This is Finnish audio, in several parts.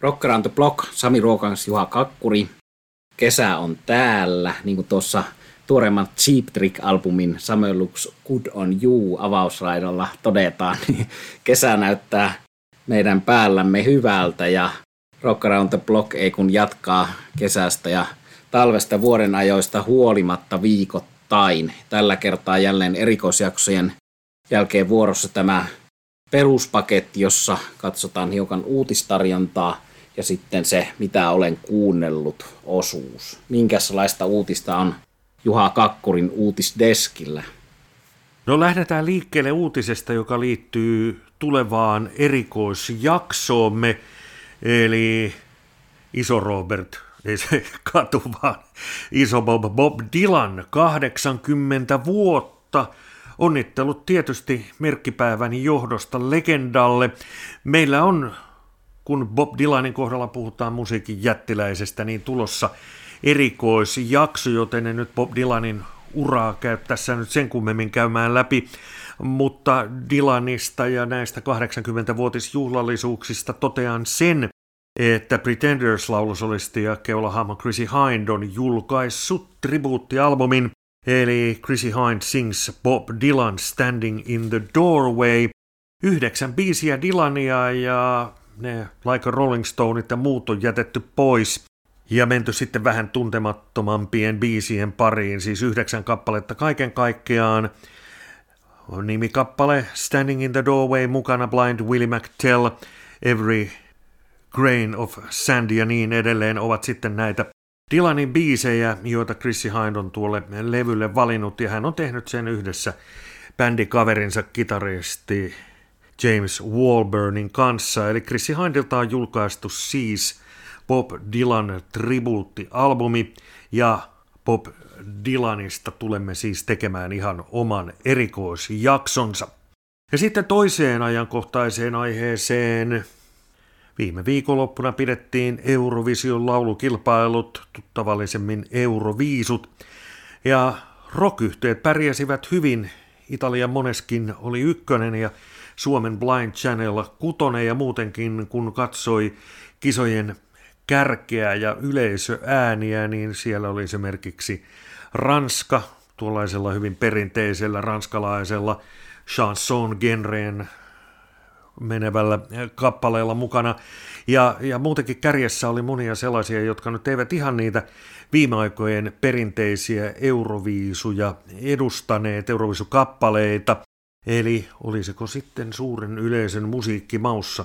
Rock Around the Block, Sami Ruokans, Juha Kakkuri. Kesä on täällä, niin kuin tuossa tuoreimman Cheap Trick-albumin Samuel Looks Good on You avausraidalla todetaan, niin kesä näyttää meidän päällämme hyvältä ja Rock Around the Block ei kun jatkaa kesästä ja talvesta vuoden ajoista huolimatta viikoittain. Tällä kertaa jälleen erikoisjaksojen jälkeen vuorossa tämä peruspaketti, jossa katsotaan hiukan uutistarjontaa ja sitten se, mitä olen kuunnellut osuus. Minkälaista uutista on Juha Kakkurin uutisdeskillä? No lähdetään liikkeelle uutisesta, joka liittyy tulevaan erikoisjaksoomme, eli Iso Robert, ei se katu vaan, Iso Bob, Bob Dylan, 80 vuotta – Onnittelut tietysti merkkipäiväni johdosta legendalle. Meillä on, kun Bob Dylanin kohdalla puhutaan musiikin jättiläisestä, niin tulossa erikoisjakso, joten en nyt Bob Dylanin uraa käy tässä nyt sen kummemmin käymään läpi, mutta Dylanista ja näistä 80-vuotisjuhlallisuuksista totean sen, että Pretenders-laulusolisti ja keulahahmo Chrissy Hind on julkaissut tribuuttialbumin eli Chrissy Hind sings Bob Dylan Standing in the Doorway. Yhdeksän biisiä Dylania ja ne Like Rolling Stoneit ja muut on jätetty pois. Ja menty sitten vähän tuntemattomampien biisien pariin, siis yhdeksän kappaletta kaiken kaikkiaan. Nimikappale Standing in the Doorway mukana Blind Willie McTell, Every Grain of Sand ja niin edelleen ovat sitten näitä Dylanin biisejä, joita Chrissy Hind on tuolle levylle valinnut, ja hän on tehnyt sen yhdessä bändikaverinsa kitaristi James Walburnin kanssa. Eli Chrissy Hindilta on julkaistu siis Bob Dylan tribuuttialbumi, ja Bob Dylanista tulemme siis tekemään ihan oman erikoisjaksonsa. Ja sitten toiseen ajankohtaiseen aiheeseen, Viime viikonloppuna pidettiin Eurovision laulukilpailut, tuttavallisemmin Euroviisut, ja rockyhteet pärjäsivät hyvin. Italian moneskin oli ykkönen ja Suomen Blind Channel kutonen ja muutenkin kun katsoi kisojen kärkeä ja yleisöääniä, niin siellä oli esimerkiksi Ranska, tuollaisella hyvin perinteisellä ranskalaisella chanson-genreen menevällä kappaleella mukana. Ja, ja muutenkin kärjessä oli monia sellaisia, jotka nyt eivät ihan niitä viime aikojen perinteisiä euroviisuja edustaneet, euroviisukappaleita. Eli olisiko sitten suuren yleisön musiikkimaussa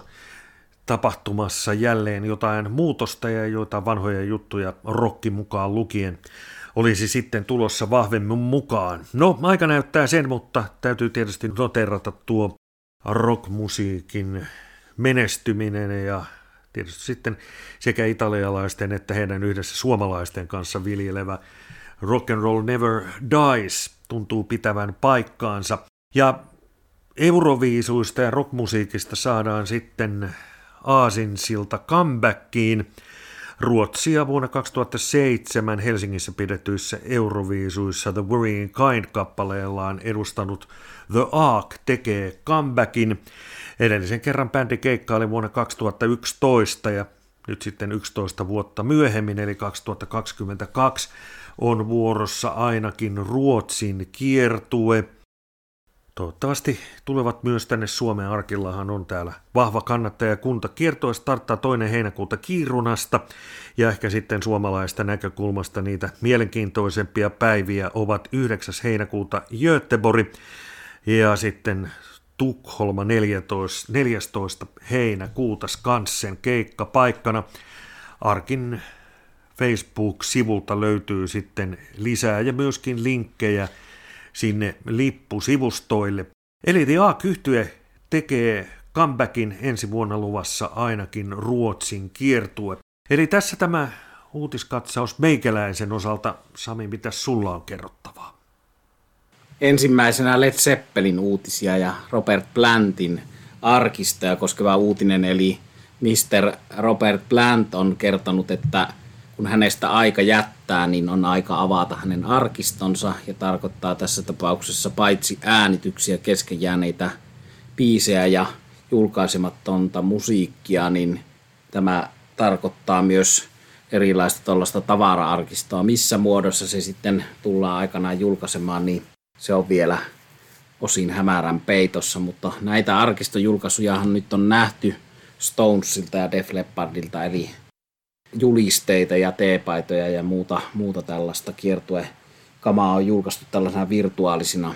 tapahtumassa jälleen jotain muutosta ja joitain vanhoja juttuja rokki mukaan lukien olisi sitten tulossa vahvemmin mukaan. No, aika näyttää sen, mutta täytyy tietysti noterata tuo rockmusiikin menestyminen ja tietysti sitten sekä italialaisten että heidän yhdessä suomalaisten kanssa viljelevä Rock and Roll Never Dies tuntuu pitävän paikkaansa. Ja Euroviisuista ja rockmusiikista saadaan sitten aasinsilta comebackiin. Ruotsia vuonna 2007 Helsingissä pidetyissä Euroviisuissa The Worrying Kind-kappaleellaan edustanut The Ark tekee comebackin. Edellisen kerran bändi keikkaili vuonna 2011 ja nyt sitten 11 vuotta myöhemmin, eli 2022, on vuorossa ainakin Ruotsin kiertue. Toivottavasti tulevat myös tänne Suomen arkillahan on täällä vahva kannattajakunta. Kiertue starttaa toinen heinäkuuta Kiirunasta ja ehkä sitten suomalaista näkökulmasta niitä mielenkiintoisempia päiviä ovat 9. heinäkuuta Göteborg ja sitten Tukholma 14, 14. heinäkuuta Skansen paikkana. Arkin Facebook-sivulta löytyy sitten lisää ja myöskin linkkejä sinne lippusivustoille. Eli The a tekee comebackin ensi vuonna luvassa ainakin Ruotsin kiertue. Eli tässä tämä uutiskatsaus meikäläisen osalta. Sami, mitä sulla on kerrottavaa? ensimmäisenä Led Zeppelin uutisia ja Robert Plantin arkistoja koskeva uutinen, eli Mr. Robert Plant on kertonut, että kun hänestä aika jättää, niin on aika avata hänen arkistonsa ja tarkoittaa tässä tapauksessa paitsi äänityksiä kesken jääneitä biisejä ja julkaisematonta musiikkia, niin tämä tarkoittaa myös erilaista tuollaista tavara-arkistoa. Missä muodossa se sitten tullaan aikanaan julkaisemaan, niin se on vielä osin hämärän peitossa, mutta näitä arkistojulkaisujahan nyt on nähty Stonesilta ja Def Leppardilta, eli julisteita ja teepaitoja ja muuta, muuta tällaista kiertue kamaa on julkaistu tällaisena virtuaalisina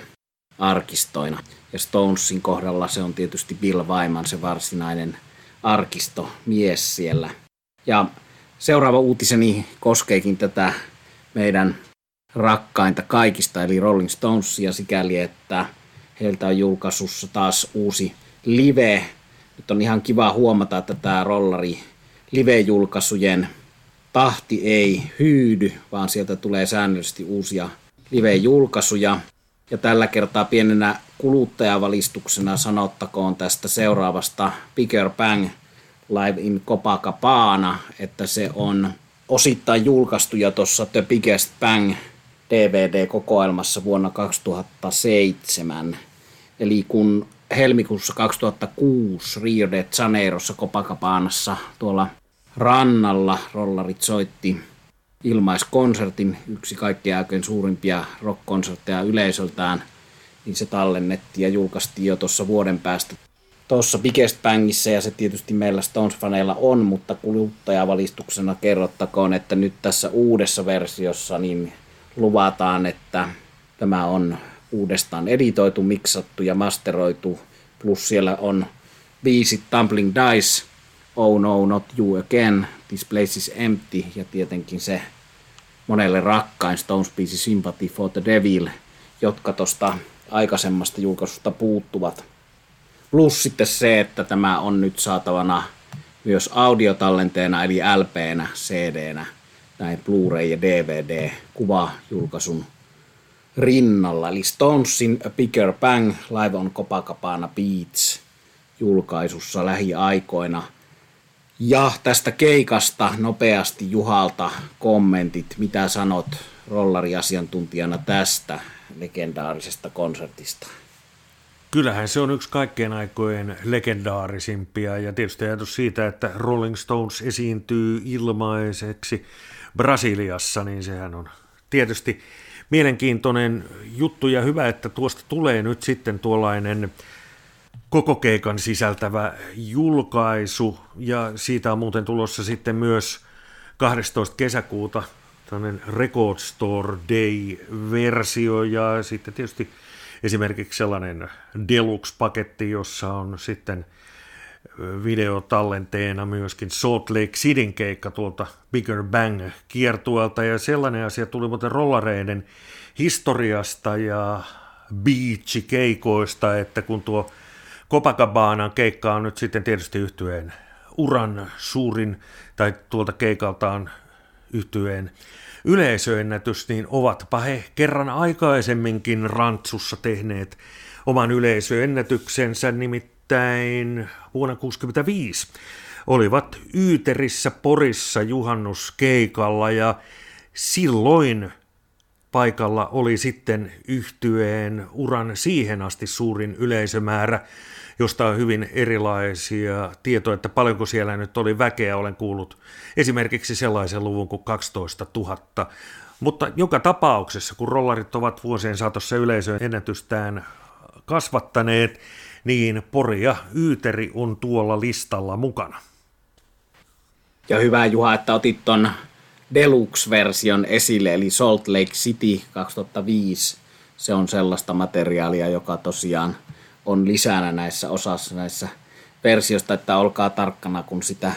arkistoina. Ja Stonesin kohdalla se on tietysti Bill Wyman, se varsinainen arkistomies siellä. Ja seuraava uutiseni koskeekin tätä meidän rakkainta kaikista, eli Rolling Stonesia sikäli, että heiltä on julkaisussa taas uusi live. Nyt on ihan kiva huomata, että tämä rollari live-julkaisujen tahti ei hyydy, vaan sieltä tulee säännöllisesti uusia live-julkaisuja. Ja tällä kertaa pienenä kuluttajavalistuksena sanottakoon tästä seuraavasta Bigger Bang Live in Copacabana, että se on osittain julkaistu jo tuossa The Biggest Bang DVD-kokoelmassa vuonna 2007. Eli kun helmikuussa 2006 Rio de Janeirossa Copacabanassa tuolla rannalla. Rollarit soitti ilmaiskonsertin, yksi kaikkien aikojen suurimpia rockkonsertteja yleisöltään, niin se tallennettiin ja julkaistiin jo tuossa vuoden päästä. Tuossa Biggest Bangissä, ja se tietysti meillä Stones-faneilla on, mutta kuluttajavalistuksena kerrottakoon, että nyt tässä uudessa versiossa niin luvataan, että tämä on uudestaan editoitu, miksattu ja masteroitu, plus siellä on biisit Tumbling Dice, Oh No Not You Again, This Place Is Empty ja tietenkin se monelle rakkain Stones-biisi Sympathy for the Devil, jotka tuosta aikaisemmasta julkaisusta puuttuvat. Plus sitten se, että tämä on nyt saatavana myös audiotallenteena eli LPnä, CDnä, näin Blu-ray ja DVD-kuvajulkaisun rinnalla. Eli Stonesin A Bigger Bang Live on Copacabana Beats julkaisussa lähiaikoina – ja tästä keikasta nopeasti Juhalta kommentit, mitä sanot rollariasiantuntijana tästä legendaarisesta konsertista? Kyllähän se on yksi kaikkien aikojen legendaarisimpia ja tietysti ajatus siitä, että Rolling Stones esiintyy ilmaiseksi Brasiliassa, niin sehän on tietysti mielenkiintoinen juttu ja hyvä, että tuosta tulee nyt sitten tuollainen koko keikan sisältävä julkaisu ja siitä on muuten tulossa sitten myös 12. kesäkuuta tämmöinen Record Store Day-versio ja sitten tietysti esimerkiksi sellainen deluxe-paketti, jossa on sitten videotallenteena myöskin Salt Lake Cityn keikka tuolta Bigger Bang kiertuelta ja sellainen asia tuli muuten rollareiden historiasta ja beach-keikoista, että kun tuo Copacabana keikka on nyt sitten tietysti yhtyeen uran suurin, tai tuolta keikaltaan yhtyeen yleisöennätys, niin ovatpa he kerran aikaisemminkin Rantsussa tehneet oman yleisöennätyksensä, nimittäin vuonna 1965 olivat Yyterissä Porissa juhannuskeikalla ja silloin paikalla oli sitten yhtyeen uran siihen asti suurin yleisömäärä, josta on hyvin erilaisia tietoja, että paljonko siellä nyt oli väkeä, olen kuullut esimerkiksi sellaisen luvun kuin 12 000. Mutta joka tapauksessa, kun rollarit ovat vuosien saatossa yleisön ennätystään kasvattaneet, niin Pori ja Yyteri on tuolla listalla mukana. Ja hyvä Juha, että otit ton Deluxe-version esille, eli Salt Lake City 2005. Se on sellaista materiaalia, joka tosiaan on lisänä näissä osassa näissä versioista, että olkaa tarkkana, kun sitä,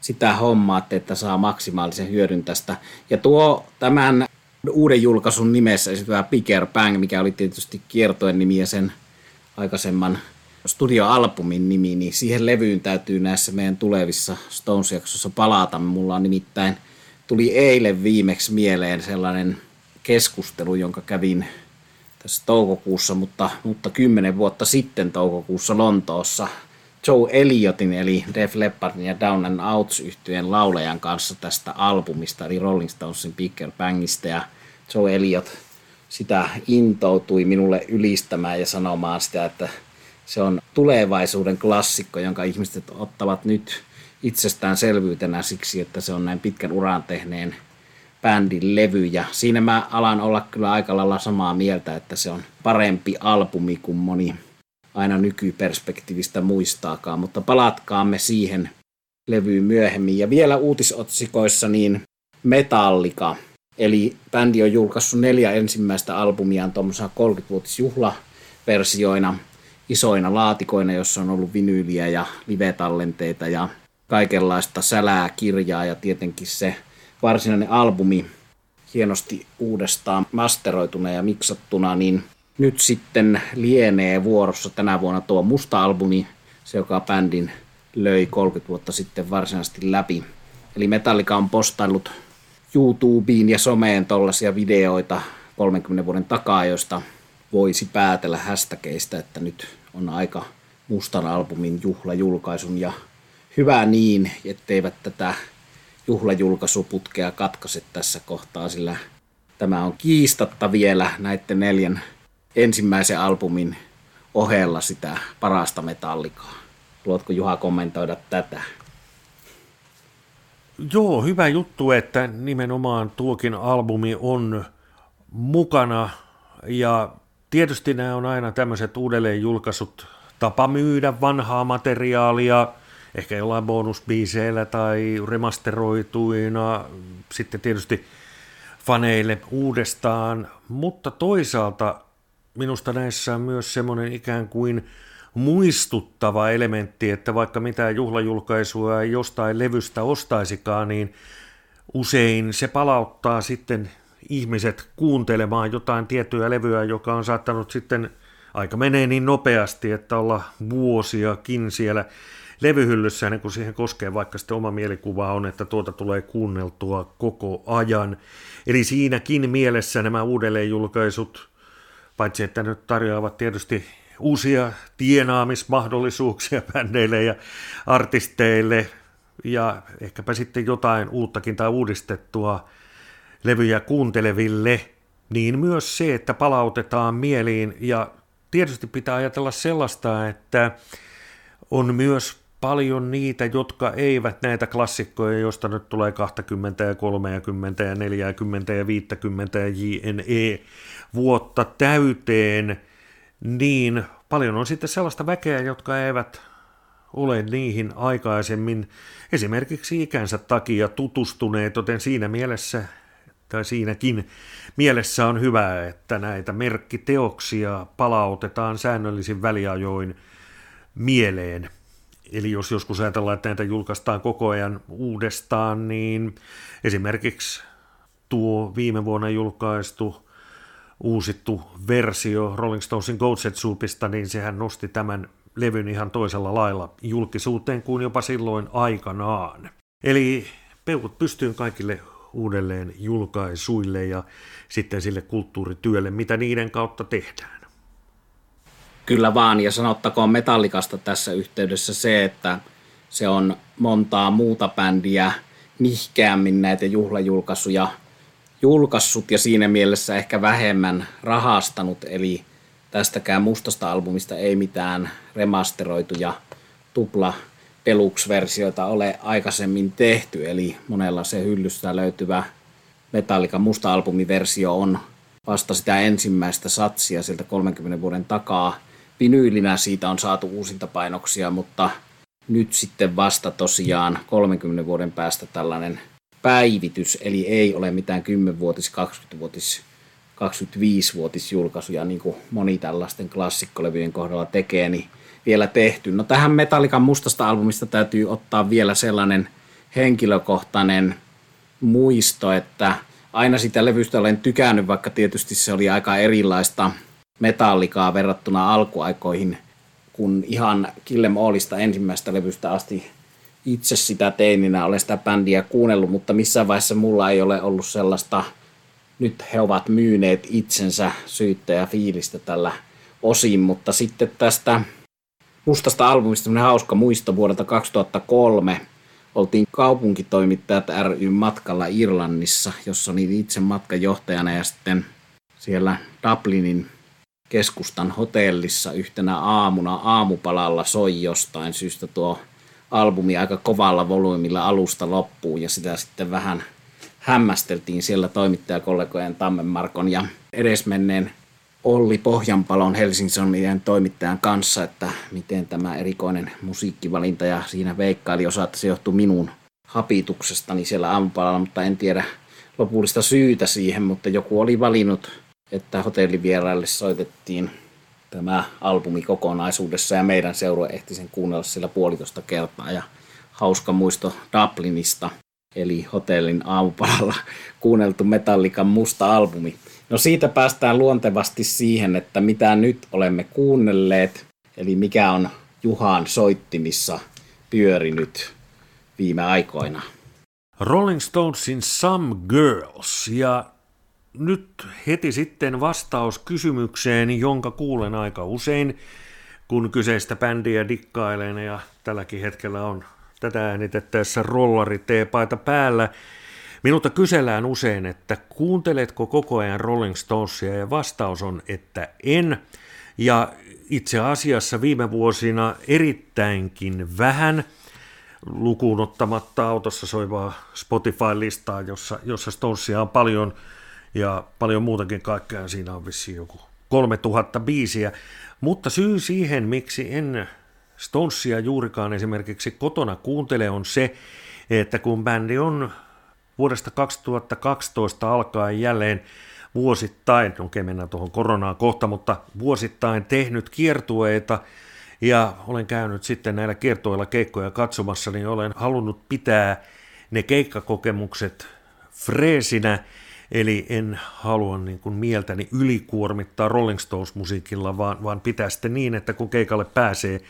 sitä hommaatte, että saa maksimaalisen hyödyn tästä. Ja tuo tämän uuden julkaisun nimessä esityvä Bigger Bang, mikä oli tietysti kiertojen nimi ja sen aikaisemman studioalbumin nimi, niin siihen levyyn täytyy näissä meidän tulevissa Stones-jaksossa palata. Mulla on nimittäin – tuli eilen viimeksi mieleen sellainen keskustelu, jonka kävin tässä toukokuussa, mutta, mutta kymmenen vuotta sitten toukokuussa Lontoossa Joe Elliotin eli Def Leppardin ja Down and Outs yhtyeen laulajan kanssa tästä albumista, eli Rolling Stonesin Bigger Bangista, ja Joe Elliot sitä intoutui minulle ylistämään ja sanomaan sitä, että se on tulevaisuuden klassikko, jonka ihmiset ottavat nyt itsestäänselvyytenä siksi, että se on näin pitkän uran tehneen bändin levy. Ja siinä mä alan olla kyllä aika lailla samaa mieltä, että se on parempi albumi kuin moni aina nykyperspektiivistä muistaakaan. Mutta palatkaamme siihen levyyn myöhemmin. Ja vielä uutisotsikoissa niin Metallica. Eli bändi on julkaissut neljä ensimmäistä albumiaan tuommoisena 30-vuotisjuhlaversioina isoina laatikoina, jossa on ollut vinyyliä ja live-tallenteita ja kaikenlaista sälää, kirjaa ja tietenkin se varsinainen albumi hienosti uudestaan masteroituna ja miksattuna, niin nyt sitten lienee vuorossa tänä vuonna tuo musta albumi, se joka bändin löi 30 vuotta sitten varsinaisesti läpi. Eli Metallica on postaillut YouTubeen ja someen tollaisia videoita 30 vuoden takaa, joista voisi päätellä hashtageista, että nyt on aika mustan albumin juhlajulkaisun ja hyvä niin, etteivät tätä juhlajulkaisuputkea katkaise tässä kohtaa, sillä tämä on kiistatta vielä näiden neljän ensimmäisen albumin ohella sitä parasta metallikaa. Luotko Juha kommentoida tätä? Joo, hyvä juttu, että nimenomaan tuokin albumi on mukana ja tietysti nämä on aina tämmöiset uudelleenjulkaisut tapa myydä vanhaa materiaalia, ehkä jollain bonusbiiseillä tai remasteroituina, sitten tietysti faneille uudestaan, mutta toisaalta minusta näissä on myös semmoinen ikään kuin muistuttava elementti, että vaikka mitään juhlajulkaisua ei jostain levystä ostaisikaan, niin usein se palauttaa sitten ihmiset kuuntelemaan jotain tiettyä levyä, joka on saattanut sitten, aika menee niin nopeasti, että olla vuosiakin siellä levyhyllyssä ennen kuin siihen koskee, vaikka sitten oma mielikuva on, että tuota tulee kuunneltua koko ajan. Eli siinäkin mielessä nämä uudelleenjulkaisut, paitsi että nyt tarjoavat tietysti uusia tienaamismahdollisuuksia bändeille ja artisteille ja ehkäpä sitten jotain uuttakin tai uudistettua levyjä kuunteleville, niin myös se, että palautetaan mieliin. Ja tietysti pitää ajatella sellaista, että on myös paljon niitä, jotka eivät näitä klassikkoja, joista nyt tulee 20 ja 30 ja 40 ja 50 ja JNE vuotta täyteen, niin paljon on sitten sellaista väkeä, jotka eivät ole niihin aikaisemmin esimerkiksi ikänsä takia tutustuneet, joten siinä mielessä tai siinäkin mielessä on hyvä, että näitä merkkiteoksia palautetaan säännöllisin väliajoin mieleen. Eli jos joskus ajatellaan, että näitä julkaistaan koko ajan uudestaan, niin esimerkiksi tuo viime vuonna julkaistu uusittu versio Rolling Stonesin Goatset Soupista, niin sehän nosti tämän levyn ihan toisella lailla julkisuuteen kuin jopa silloin aikanaan. Eli peukut pystyyn kaikille uudelleen julkaisuille ja sitten sille kulttuurityölle, mitä niiden kautta tehdään. Kyllä vaan, ja sanottakoon Metallikasta tässä yhteydessä se, että se on montaa muuta bändiä nihkeämmin näitä juhlajulkaisuja julkaissut ja siinä mielessä ehkä vähemmän rahastanut, eli tästäkään mustasta albumista ei mitään remasteroituja tupla deluxe-versioita ole aikaisemmin tehty, eli monella se hyllystä löytyvä Metallica musta albumiversio on vasta sitä ensimmäistä satsia sieltä 30 vuoden takaa. Vinyylinä siitä on saatu uusintapainoksia, mutta nyt sitten vasta tosiaan 30 vuoden päästä tällainen päivitys, eli ei ole mitään 10-vuotis, 20-vuotis, 25-vuotis julkaisuja, niin kuin moni tällaisten klassikkolevyjen kohdalla tekee, niin vielä tehty. No tähän Metallikan mustasta albumista täytyy ottaa vielä sellainen henkilökohtainen muisto, että aina sitä levystä olen tykännyt, vaikka tietysti se oli aika erilaista metallikaa verrattuna alkuaikoihin, kun ihan Killem Allista ensimmäistä levystä asti itse sitä teininä olen sitä bändiä kuunnellut, mutta missään vaiheessa mulla ei ole ollut sellaista, nyt he ovat myyneet itsensä syyttäjä fiilistä tällä osin, mutta sitten tästä mustasta albumista semmoinen hauska muisto vuodelta 2003. Oltiin kaupunkitoimittajat ry matkalla Irlannissa, jossa olin itse matkajohtajana ja sitten siellä Dublinin keskustan hotellissa yhtenä aamuna aamupalalla soi jostain syystä tuo albumi aika kovalla volyymilla alusta loppuun ja sitä sitten vähän hämmästeltiin siellä toimittajakollegojen Tammen Markon ja edesmenneen Olli Pohjanpalon Helsingin toimittajan kanssa, että miten tämä erikoinen musiikkivalinta ja siinä veikkaili osa, että se johtuu minun hapituksestani siellä aamupalalla, mutta en tiedä lopullista syytä siihen, mutta joku oli valinnut, että hotellivieraille soitettiin tämä albumi kokonaisuudessa ja meidän seurue ehti sen kuunnella siellä puolitoista kertaa. Ja hauska muisto Dublinista, eli hotellin aamupalalla kuunneltu Metallikan musta albumi. No siitä päästään luontevasti siihen, että mitä nyt olemme kuunnelleet, eli mikä on Juhan soittimissa pyörinyt viime aikoina. Rolling Stonesin Some Girls ja nyt heti sitten vastaus kysymykseen, jonka kuulen aika usein, kun kyseistä bändiä dikkailen ja tälläkin hetkellä on tätä äänitettäessä rollari T-paita päällä. Minulta kysellään usein, että kuunteletko koko ajan Rolling Stonesia ja vastaus on, että en. Ja itse asiassa viime vuosina erittäinkin vähän lukuun ottamatta autossa soivaa Spotify-listaa, jossa, jossa Stonesia on paljon ja paljon muutakin kaikkea. Siinä on vissiin joku 3000 biisiä. Mutta syy siihen, miksi en Stonesia juurikaan esimerkiksi kotona kuuntele, on se, että kun bändi on vuodesta 2012 alkaen jälleen vuosittain, no okei mennään tuohon koronaan kohta, mutta vuosittain tehnyt kiertueita ja olen käynyt sitten näillä kiertueilla keikkoja katsomassa, niin olen halunnut pitää ne keikkakokemukset freesinä Eli en halua niin kuin mieltäni ylikuormittaa Rolling Stones-musiikilla, vaan, vaan pitää sitten niin, että kun keikalle pääsee,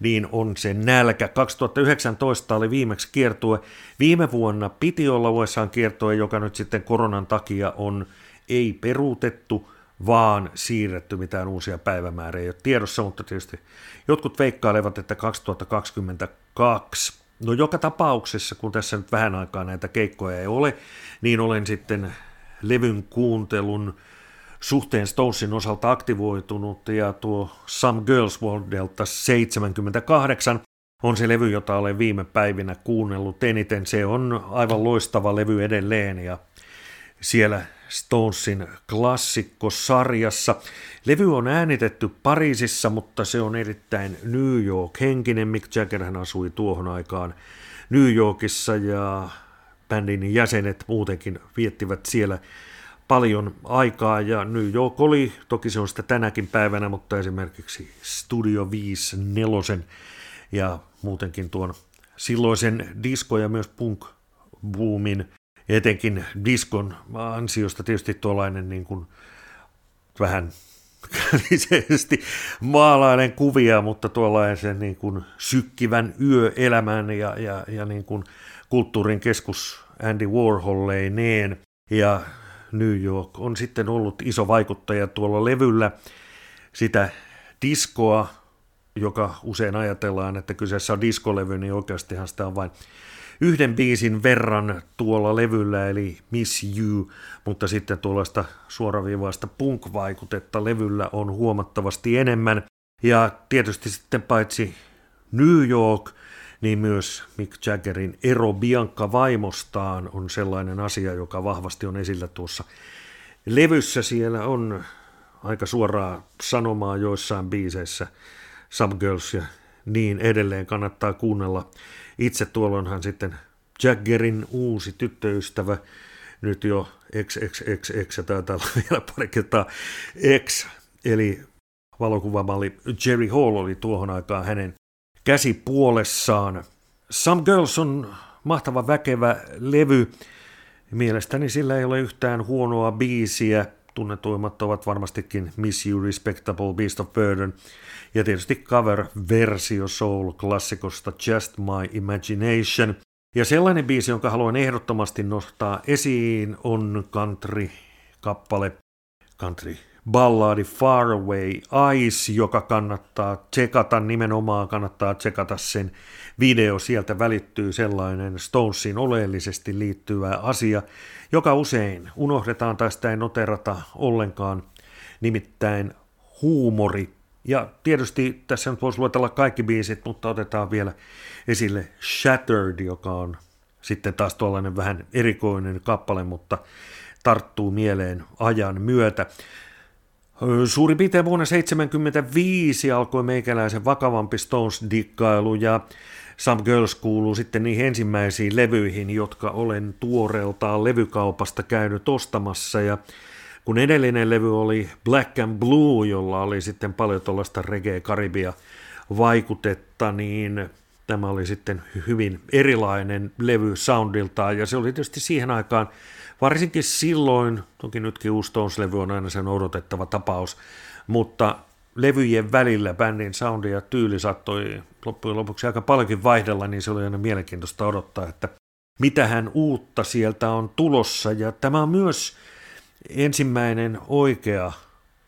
niin on se nälkä. 2019 oli viimeksi kiertue. Viime vuonna piti olla USA kiertue, joka nyt sitten koronan takia on ei peruutettu, vaan siirretty mitään uusia päivämääriä ei ole tiedossa, mutta tietysti jotkut veikkailevat, että 2022. No joka tapauksessa, kun tässä nyt vähän aikaa näitä keikkoja ei ole, niin olen sitten levyn kuuntelun suhteen Stonesin osalta aktivoitunut ja tuo Some Girls Worldelta 78 on se levy, jota olen viime päivinä kuunnellut eniten. Se on aivan loistava levy edelleen ja siellä Stonesin klassikkosarjassa. Levy on äänitetty Pariisissa, mutta se on erittäin New York-henkinen. Mick Jagger hän asui tuohon aikaan New Yorkissa ja bändin jäsenet muutenkin viettivät siellä paljon aikaa. Ja New York oli, toki se on sitä tänäkin päivänä, mutta esimerkiksi Studio 5 nelosen ja muutenkin tuon silloisen disko ja myös punk boomin, etenkin diskon ansiosta tietysti tuollainen niin kuin vähän kalisesti maalainen kuvia, mutta tuollaisen niin kuin sykkivän yöelämän ja, ja, ja niin kuin kulttuurin keskus Andy Warholleineen ja New York on sitten ollut iso vaikuttaja tuolla levyllä. Sitä diskoa, joka usein ajatellaan, että kyseessä on diskolevy, niin oikeastihan sitä on vain yhden biisin verran tuolla levyllä, eli Miss You, mutta sitten tuollaista suoraviivaista punk-vaikutetta levyllä on huomattavasti enemmän. Ja tietysti sitten paitsi New York, niin myös Mick Jaggerin ero Bianca vaimostaan on sellainen asia, joka vahvasti on esillä tuossa levyssä. Siellä on aika suoraa sanomaa joissain biiseissä, Subgirls ja niin edelleen kannattaa kuunnella. Itse tuolloinhan sitten Jaggerin uusi tyttöystävä, nyt jo XXXX ja taitaa olla vielä pari kertaa X, eli valokuvamalli Jerry Hall oli tuohon aikaan hänen käsi puolessaan. Some Girls on mahtava väkevä levy. Mielestäni sillä ei ole yhtään huonoa biisiä. Tunnetuimmat ovat varmastikin Miss You Respectable Beast of Burden ja tietysti cover-versio soul-klassikosta Just My Imagination. Ja sellainen biisi, jonka haluan ehdottomasti nostaa esiin, on country-kappale, country balladi Faraway Eyes, joka kannattaa tsekata, nimenomaan kannattaa tsekata sen video. Sieltä välittyy sellainen Stonesin oleellisesti liittyvä asia, joka usein unohdetaan tai sitä ei noterata ollenkaan, nimittäin huumori Ja tietysti tässä nyt voisi luetella kaikki biisit, mutta otetaan vielä esille Shattered, joka on sitten taas tuollainen vähän erikoinen kappale, mutta tarttuu mieleen ajan myötä. Suurin piirtein vuonna 1975 alkoi meikäläisen vakavampi Stones-dikkailu ja Some Girls kuuluu sitten niihin ensimmäisiin levyihin, jotka olen tuoreeltaan levykaupasta käynyt ostamassa. Ja kun edellinen levy oli Black and Blue, jolla oli sitten paljon tuollaista reggae-karibia vaikutetta, niin tämä oli sitten hyvin erilainen levy soundiltaan, ja se oli tietysti siihen aikaan, varsinkin silloin, toki nytkin uusi Stones-levy on aina sen odotettava tapaus, mutta levyjen välillä bändin soundi ja tyyli saattoi loppujen lopuksi aika paljonkin vaihdella, niin se oli aina mielenkiintoista odottaa, että mitähän uutta sieltä on tulossa, ja tämä on myös ensimmäinen oikea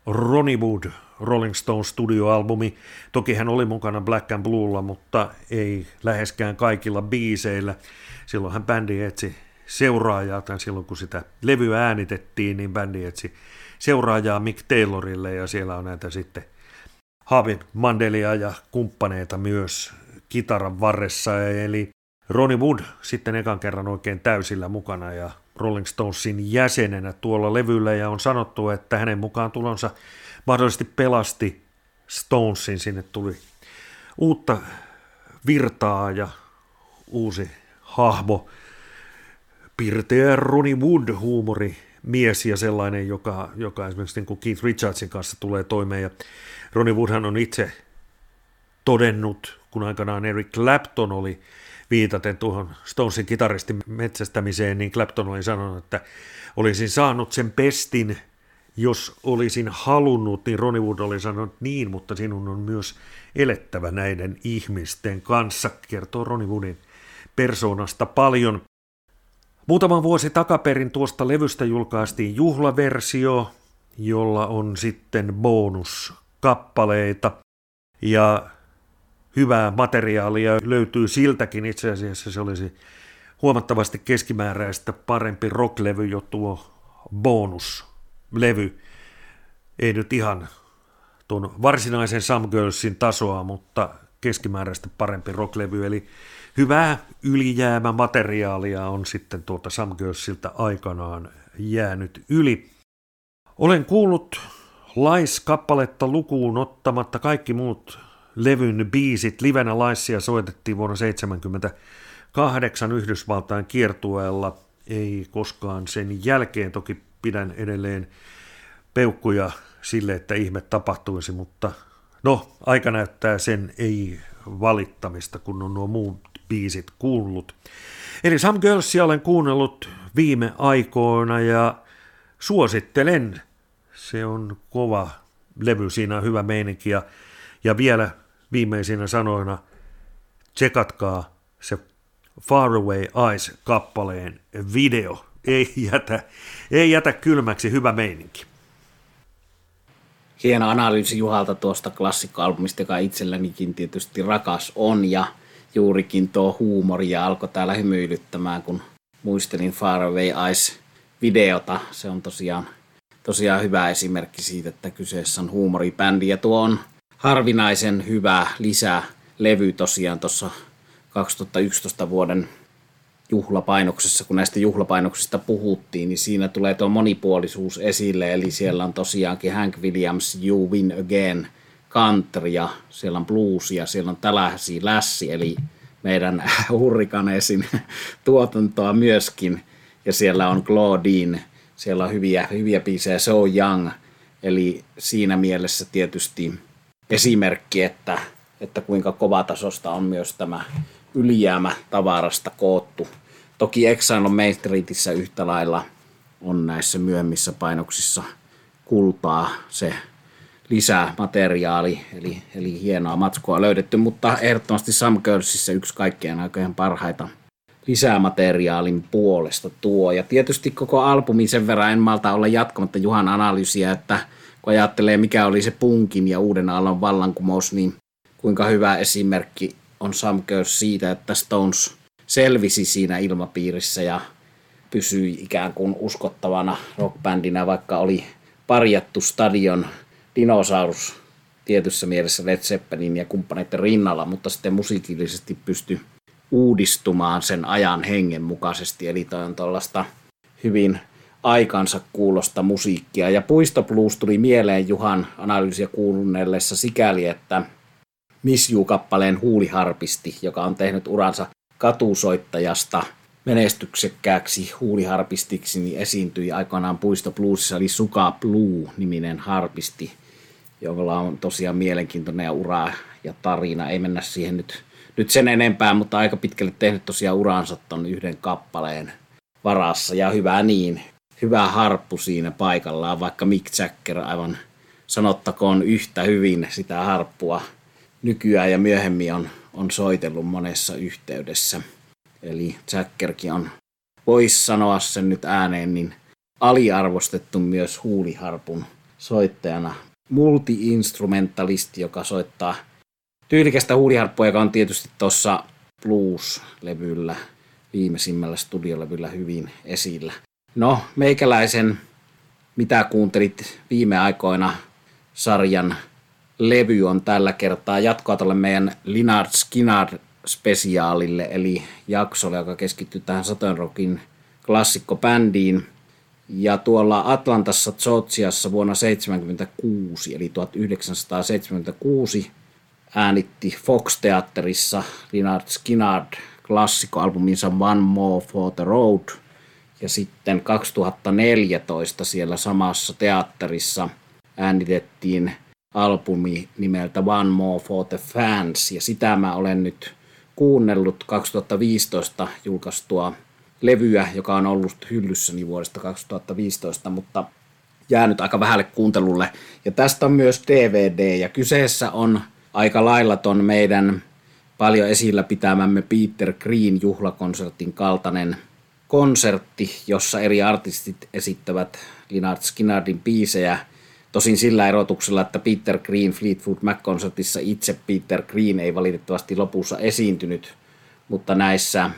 Ronnie Wood Rolling Stone studioalbumi. Toki hän oli mukana Black and Bluella, mutta ei läheskään kaikilla biiseillä. Silloin hän bändi etsi seuraajaa, tai silloin kun sitä levyä äänitettiin, niin bändi etsi seuraajaa Mick Taylorille, ja siellä on näitä sitten Harvey Mandelia ja kumppaneita myös kitaran varressa, eli Ronnie Wood sitten ekan kerran oikein täysillä mukana ja Rolling Stonesin jäsenenä tuolla levyllä ja on sanottu, että hänen mukaan tulonsa mahdollisesti pelasti Stonesin, sinne tuli uutta virtaa ja uusi hahmo, pirteä Ronnie Wood, huumori, mies ja sellainen, joka, joka esimerkiksi niin kuin Keith Richardsin kanssa tulee toimeen. Ja Ronnie Woodhan on itse todennut, kun aikanaan Eric Clapton oli viitaten tuohon Stonesin kitaristin metsästämiseen, niin Clapton oli sanonut, että olisin saanut sen pestin, jos olisin halunnut, niin Ronnie Wood oli sanonut niin, mutta sinun on myös elettävä näiden ihmisten kanssa, kertoo Ronnie Woodin persoonasta paljon. Muutama vuosi takaperin tuosta levystä julkaistiin juhlaversio, jolla on sitten bonuskappaleita. Ja hyvää materiaalia löytyy siltäkin itse asiassa se olisi huomattavasti keskimääräistä parempi rocklevy jo tuo bonuslevy. Ei nyt ihan tuon varsinaisen Some Girlsin tasoa, mutta keskimääräistä parempi rocklevy, eli hyvää ylijäämä materiaalia on sitten tuota Some Girlsilta aikanaan jäänyt yli. Olen kuullut Lais-kappaletta lukuun ottamatta kaikki muut levyn biisit livenä laissia soitettiin vuonna 1978 Yhdysvaltain kiertueella. Ei koskaan sen jälkeen, toki pidän edelleen peukkuja sille, että ihme tapahtuisi, mutta no, aika näyttää sen ei valittamista, kun on nuo muut biisit kuullut. Eli Sam Girlsia olen kuunnellut viime aikoina ja suosittelen. Se on kova levy, siinä on hyvä meininki ja, ja vielä viimeisinä sanoina, tsekatkaa se Faraway Eyes-kappaleen video. Ei jätä, ei jätä kylmäksi, hyvä meininki. Hieno analyysi Juhalta tuosta klassikkoalbumista, joka itsellänikin tietysti rakas on, ja juurikin tuo huumori ja alkoi täällä hymyilyttämään, kun muistelin Faraway Eyes-videota. Se on tosiaan, tosiaan hyvä esimerkki siitä, että kyseessä on huumoribändi, ja tuo on harvinaisen hyvä lisälevy tosiaan tuossa 2011 vuoden juhlapainoksessa, kun näistä juhlapainoksista puhuttiin, niin siinä tulee tuo monipuolisuus esille, eli siellä on tosiaankin Hank Williams You Win Again country ja siellä on bluesia, siellä on Tallahassee Lässi, eli meidän hurrikaneesin tuotantoa myöskin, ja siellä on Claudine, siellä on hyviä, hyviä biisejä, So Young, eli siinä mielessä tietysti esimerkki, että, että kuinka kovatasosta on myös tämä ylijäämä tavarasta koottu. Toki Exile on Main Streetissä yhtä lailla on näissä myöhemmissä painoksissa kultaa se lisämateriaali, eli, eli hienoa matskua löydetty, mutta ehdottomasti Sam Girlsissa yksi kaikkein aikojen parhaita lisämateriaalin puolesta tuo. Ja tietysti koko albumi sen verran en malta olla jatkamatta Juhan analyysiä, että kun ajattelee mikä oli se punkin ja uuden aallon vallankumous, niin kuinka hyvä esimerkki on Sam Girls siitä, että Stones selvisi siinä ilmapiirissä ja pysyi ikään kuin uskottavana rockbändinä, vaikka oli parjattu stadion dinosaurus tietyssä mielessä Led Zeppelin ja kumppaneiden rinnalla, mutta sitten musiikillisesti pysty uudistumaan sen ajan hengen mukaisesti. Eli toi on tuollaista hyvin aikansa kuulosta musiikkia. Ja Puisto Blues tuli mieleen Juhan analyysiä kuunnellessa sikäli, että Miss You-kappaleen huuliharpisti, joka on tehnyt uransa katusoittajasta menestyksekkääksi huuliharpistiksi, niin esiintyi aikoinaan Puisto Bluesissa, eli Suka Blue-niminen harpisti, jolla on tosiaan mielenkiintoinen ura ja tarina. Ei mennä siihen nyt, nyt sen enempää, mutta aika pitkälle tehnyt tosiaan uransa ton yhden kappaleen varassa, ja hyvä niin. Hyvä harppu siinä paikallaan, vaikka Mick Jagger aivan sanottakoon yhtä hyvin sitä harppua nykyään ja myöhemmin on, on soitellut monessa yhteydessä. Eli Jackerkin on, voisi sanoa sen nyt ääneen, niin aliarvostettu myös huuliharpun soittajana. Multi-instrumentalisti, joka soittaa tyylikästä huuliharppua, joka on tietysti tuossa blues-levyllä, viimeisimmällä studiolevyllä hyvin esillä. No, meikäläisen, mitä kuuntelit viime aikoina sarjan levy on tällä kertaa jatkoa tälle meidän Linard Skinnard spesiaalille, eli jaksolle, joka keskittyy tähän Saturn Rockin klassikkobändiin. Ja tuolla Atlantassa, Georgiassa vuonna 1976, eli 1976, äänitti Fox-teatterissa Linard Skinnard klassikkoalbuminsa One More for the Road. Ja sitten 2014 siellä samassa teatterissa äänitettiin albumi nimeltä One More for the Fans, ja sitä mä olen nyt kuunnellut 2015 julkaistua levyä, joka on ollut hyllyssäni vuodesta 2015, mutta jäänyt aika vähälle kuuntelulle. Ja tästä on myös DVD, ja kyseessä on aika lailla ton meidän paljon esillä pitämämme Peter Green juhlakonsertin kaltainen konsertti, jossa eri artistit esittävät Linard Skinnardin biisejä – Tosin sillä erotuksella, että Peter Green Fleetwood Mac-konsertissa itse Peter Green ei valitettavasti lopussa esiintynyt, mutta näissä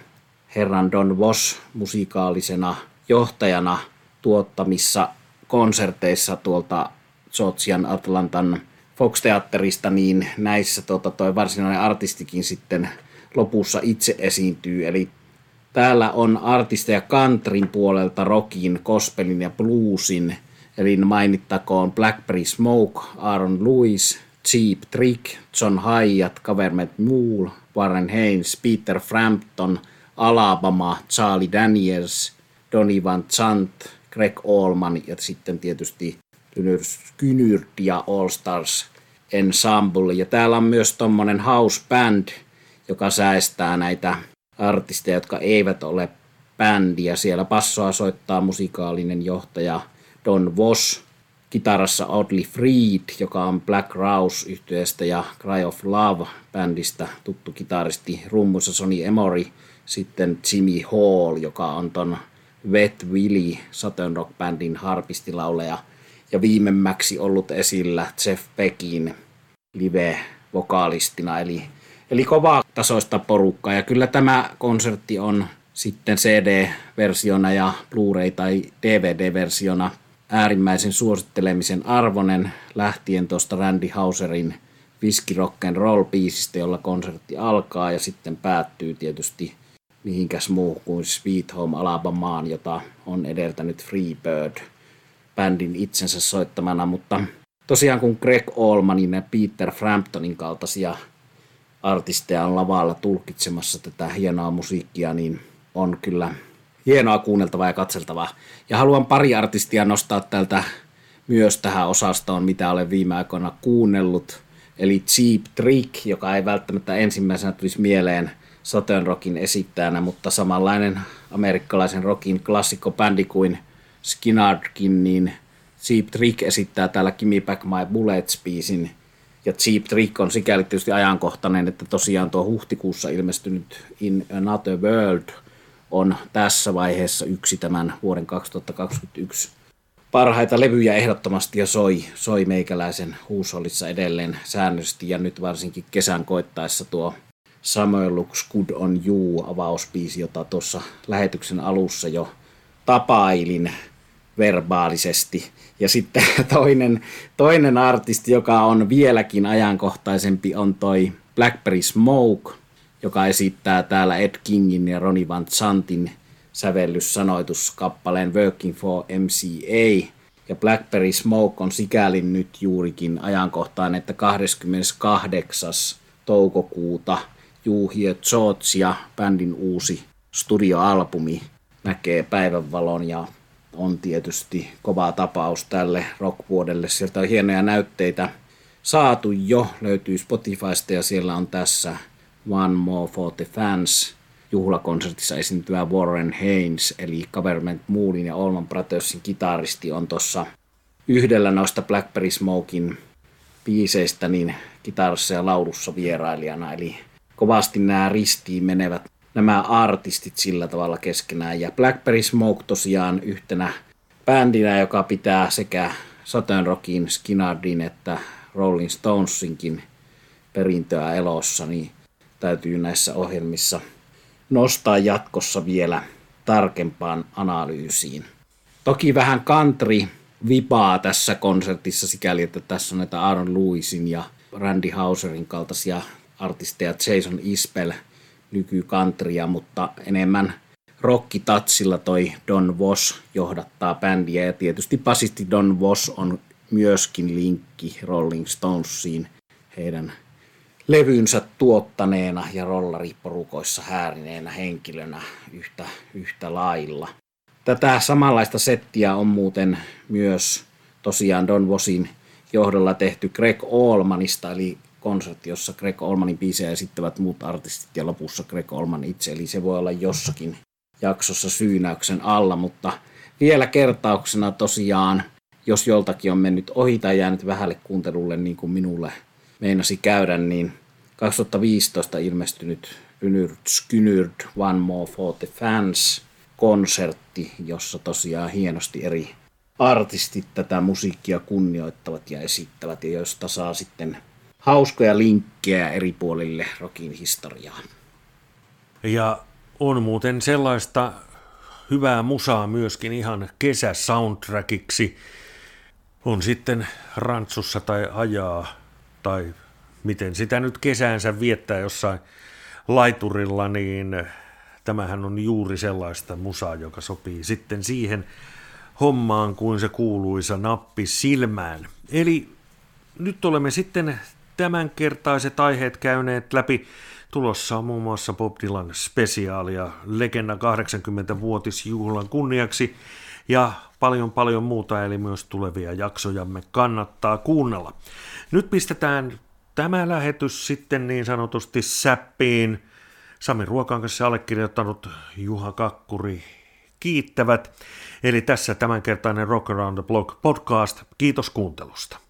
herran Don Voss musikaalisena johtajana tuottamissa konserteissa tuolta Georgian Atlantan Fox-teatterista, niin näissä tota, toi varsinainen artistikin sitten lopussa itse esiintyy. Eli täällä on artisteja countryn puolelta, rockin, gospelin ja bluesin – Eli mainittakoon Blackberry Smoke, Aaron Lewis, Cheap Trick, John Hyatt, Government Mule, Warren Haynes, Peter Frampton, Alabama, Charlie Daniels, Donny Van Chant, Greg Allman ja sitten tietysti Skynyrd ja All Stars Ensemble. Ja täällä on myös tommonen house band, joka säästää näitä artisteja, jotka eivät ole bändiä. Siellä passoa soittaa musikaalinen johtaja Don Voss, kitarassa Audley Freed, joka on Black Rouse yhtyeestä ja Cry of Love-bändistä tuttu kitaristi, rummuissa Sonny Emory, sitten Jimmy Hall, joka on ton Wet Willy Saturn Rock-bändin harpistilauleja, ja viimemmäksi ollut esillä Jeff Beckin live-vokalistina, eli, eli kovaa tasoista porukkaa, ja kyllä tämä konsertti on sitten CD-versiona ja Blu-ray- tai DVD-versiona – äärimmäisen suosittelemisen arvonen lähtien tuosta Randy Hauserin Whisky Rock and Roll biisistä, jolla konsertti alkaa ja sitten päättyy tietysti mihinkäs muu kuin Sweet Home Alabamaan, jota on edeltänyt Freebird bändin itsensä soittamana, mutta tosiaan kun Greg Allmanin ja Peter Framptonin kaltaisia artisteja on lavalla tulkitsemassa tätä hienoa musiikkia, niin on kyllä hienoa kuunneltavaa ja katseltavaa. Ja haluan pari artistia nostaa tältä myös tähän osastoon, mitä olen viime aikoina kuunnellut. Eli Cheap Trick, joka ei välttämättä ensimmäisenä tulisi mieleen Southern Rockin esittäjänä, mutta samanlainen amerikkalaisen rockin klassikkobändi kuin Skinnardkin, niin Cheap Trick esittää täällä Gimme Back My Bullets-biisin. Ja Cheap Trick on sikäli tietysti ajankohtainen, että tosiaan tuo huhtikuussa ilmestynyt In Another World – on tässä vaiheessa yksi tämän vuoden 2021 parhaita levyjä ehdottomasti ja soi, soi meikäläisen huusollissa edelleen säännöllisesti ja nyt varsinkin kesän koittaessa tuo Samuel Looks Good on You avauspiisi, jota tuossa lähetyksen alussa jo tapailin. verbaalisesti. Ja sitten toinen, toinen artisti, joka on vieläkin ajankohtaisempi, on toi Blackberry Smoke, joka esittää täällä Ed Kingin ja Ronnie Van Zantin sävellyssanoituskappaleen Working for MCA. Ja Blackberry Smoke on sikäli nyt juurikin ajankohtaan, että 28. toukokuuta Juhie ja bändin uusi studioalbumi näkee päivänvalon ja on tietysti kova tapaus tälle rockvuodelle. Sieltä on hienoja näytteitä saatu jo, löytyy Spotifysta ja siellä on tässä One More for the Fans juhlakonsertissa esiintyvä Warren Haynes, eli Government Moolin ja Allman Brothersin kitaristi on tuossa yhdellä noista Blackberry Smokin biiseistä niin kitarassa ja laulussa vierailijana, eli kovasti nämä ristiin menevät nämä artistit sillä tavalla keskenään. Ja Blackberry Smoke tosiaan yhtenä bändinä, joka pitää sekä Southern Rockin, Skinnardin että Rolling Stonesinkin perintöä elossa, niin täytyy näissä ohjelmissa nostaa jatkossa vielä tarkempaan analyysiin. Toki vähän country vipaa tässä konsertissa sikäli, että tässä on näitä Aaron Lewisin ja Randy Hauserin kaltaisia artisteja, Jason Isbell – nykykantria, mutta enemmän rockitatsilla toi Don Vos johdattaa bändiä ja tietysti basisti Don Vos on myöskin linkki Rolling Stonesiin heidän levynsä tuottaneena ja rollariporukoissa häärineenä henkilönä yhtä, yhtä lailla. Tätä samanlaista settiä on muuten myös tosiaan Don Vosin johdolla tehty Greg Allmanista, eli konsertti, jossa Greg Olmanin biisejä esittävät muut artistit ja lopussa Greg Olman itse. Eli se voi olla jossakin jaksossa syynäyksen alla, mutta vielä kertauksena tosiaan, jos joltakin on mennyt ohi tai jäänyt vähälle kuuntelulle niin kuin minulle meinasi käydä, niin 2015 ilmestynyt Rynyrd Skynyrd One More for the Fans konsertti, jossa tosiaan hienosti eri artistit tätä musiikkia kunnioittavat ja esittävät ja josta saa sitten hauskoja linkkejä eri puolille rokin historiaan. Ja on muuten sellaista hyvää musaa myöskin ihan kesäsoundtrackiksi. On sitten rantsussa tai ajaa tai miten sitä nyt kesäänsä viettää jossain laiturilla, niin tämähän on juuri sellaista musaa, joka sopii sitten siihen hommaan kuin se kuuluisa nappi silmään. Eli nyt olemme sitten tämänkertaiset aiheet käyneet läpi. Tulossa on muun muassa Bob Dylan spesiaalia Legenda 80-vuotisjuhlan kunniaksi ja paljon paljon muuta, eli myös tulevia jaksojamme kannattaa kuunnella. Nyt pistetään tämä lähetys sitten niin sanotusti säppiin. Sami Ruokan kanssa allekirjoittanut Juha Kakkuri kiittävät. Eli tässä tämänkertainen Rock Around the Block podcast. Kiitos kuuntelusta.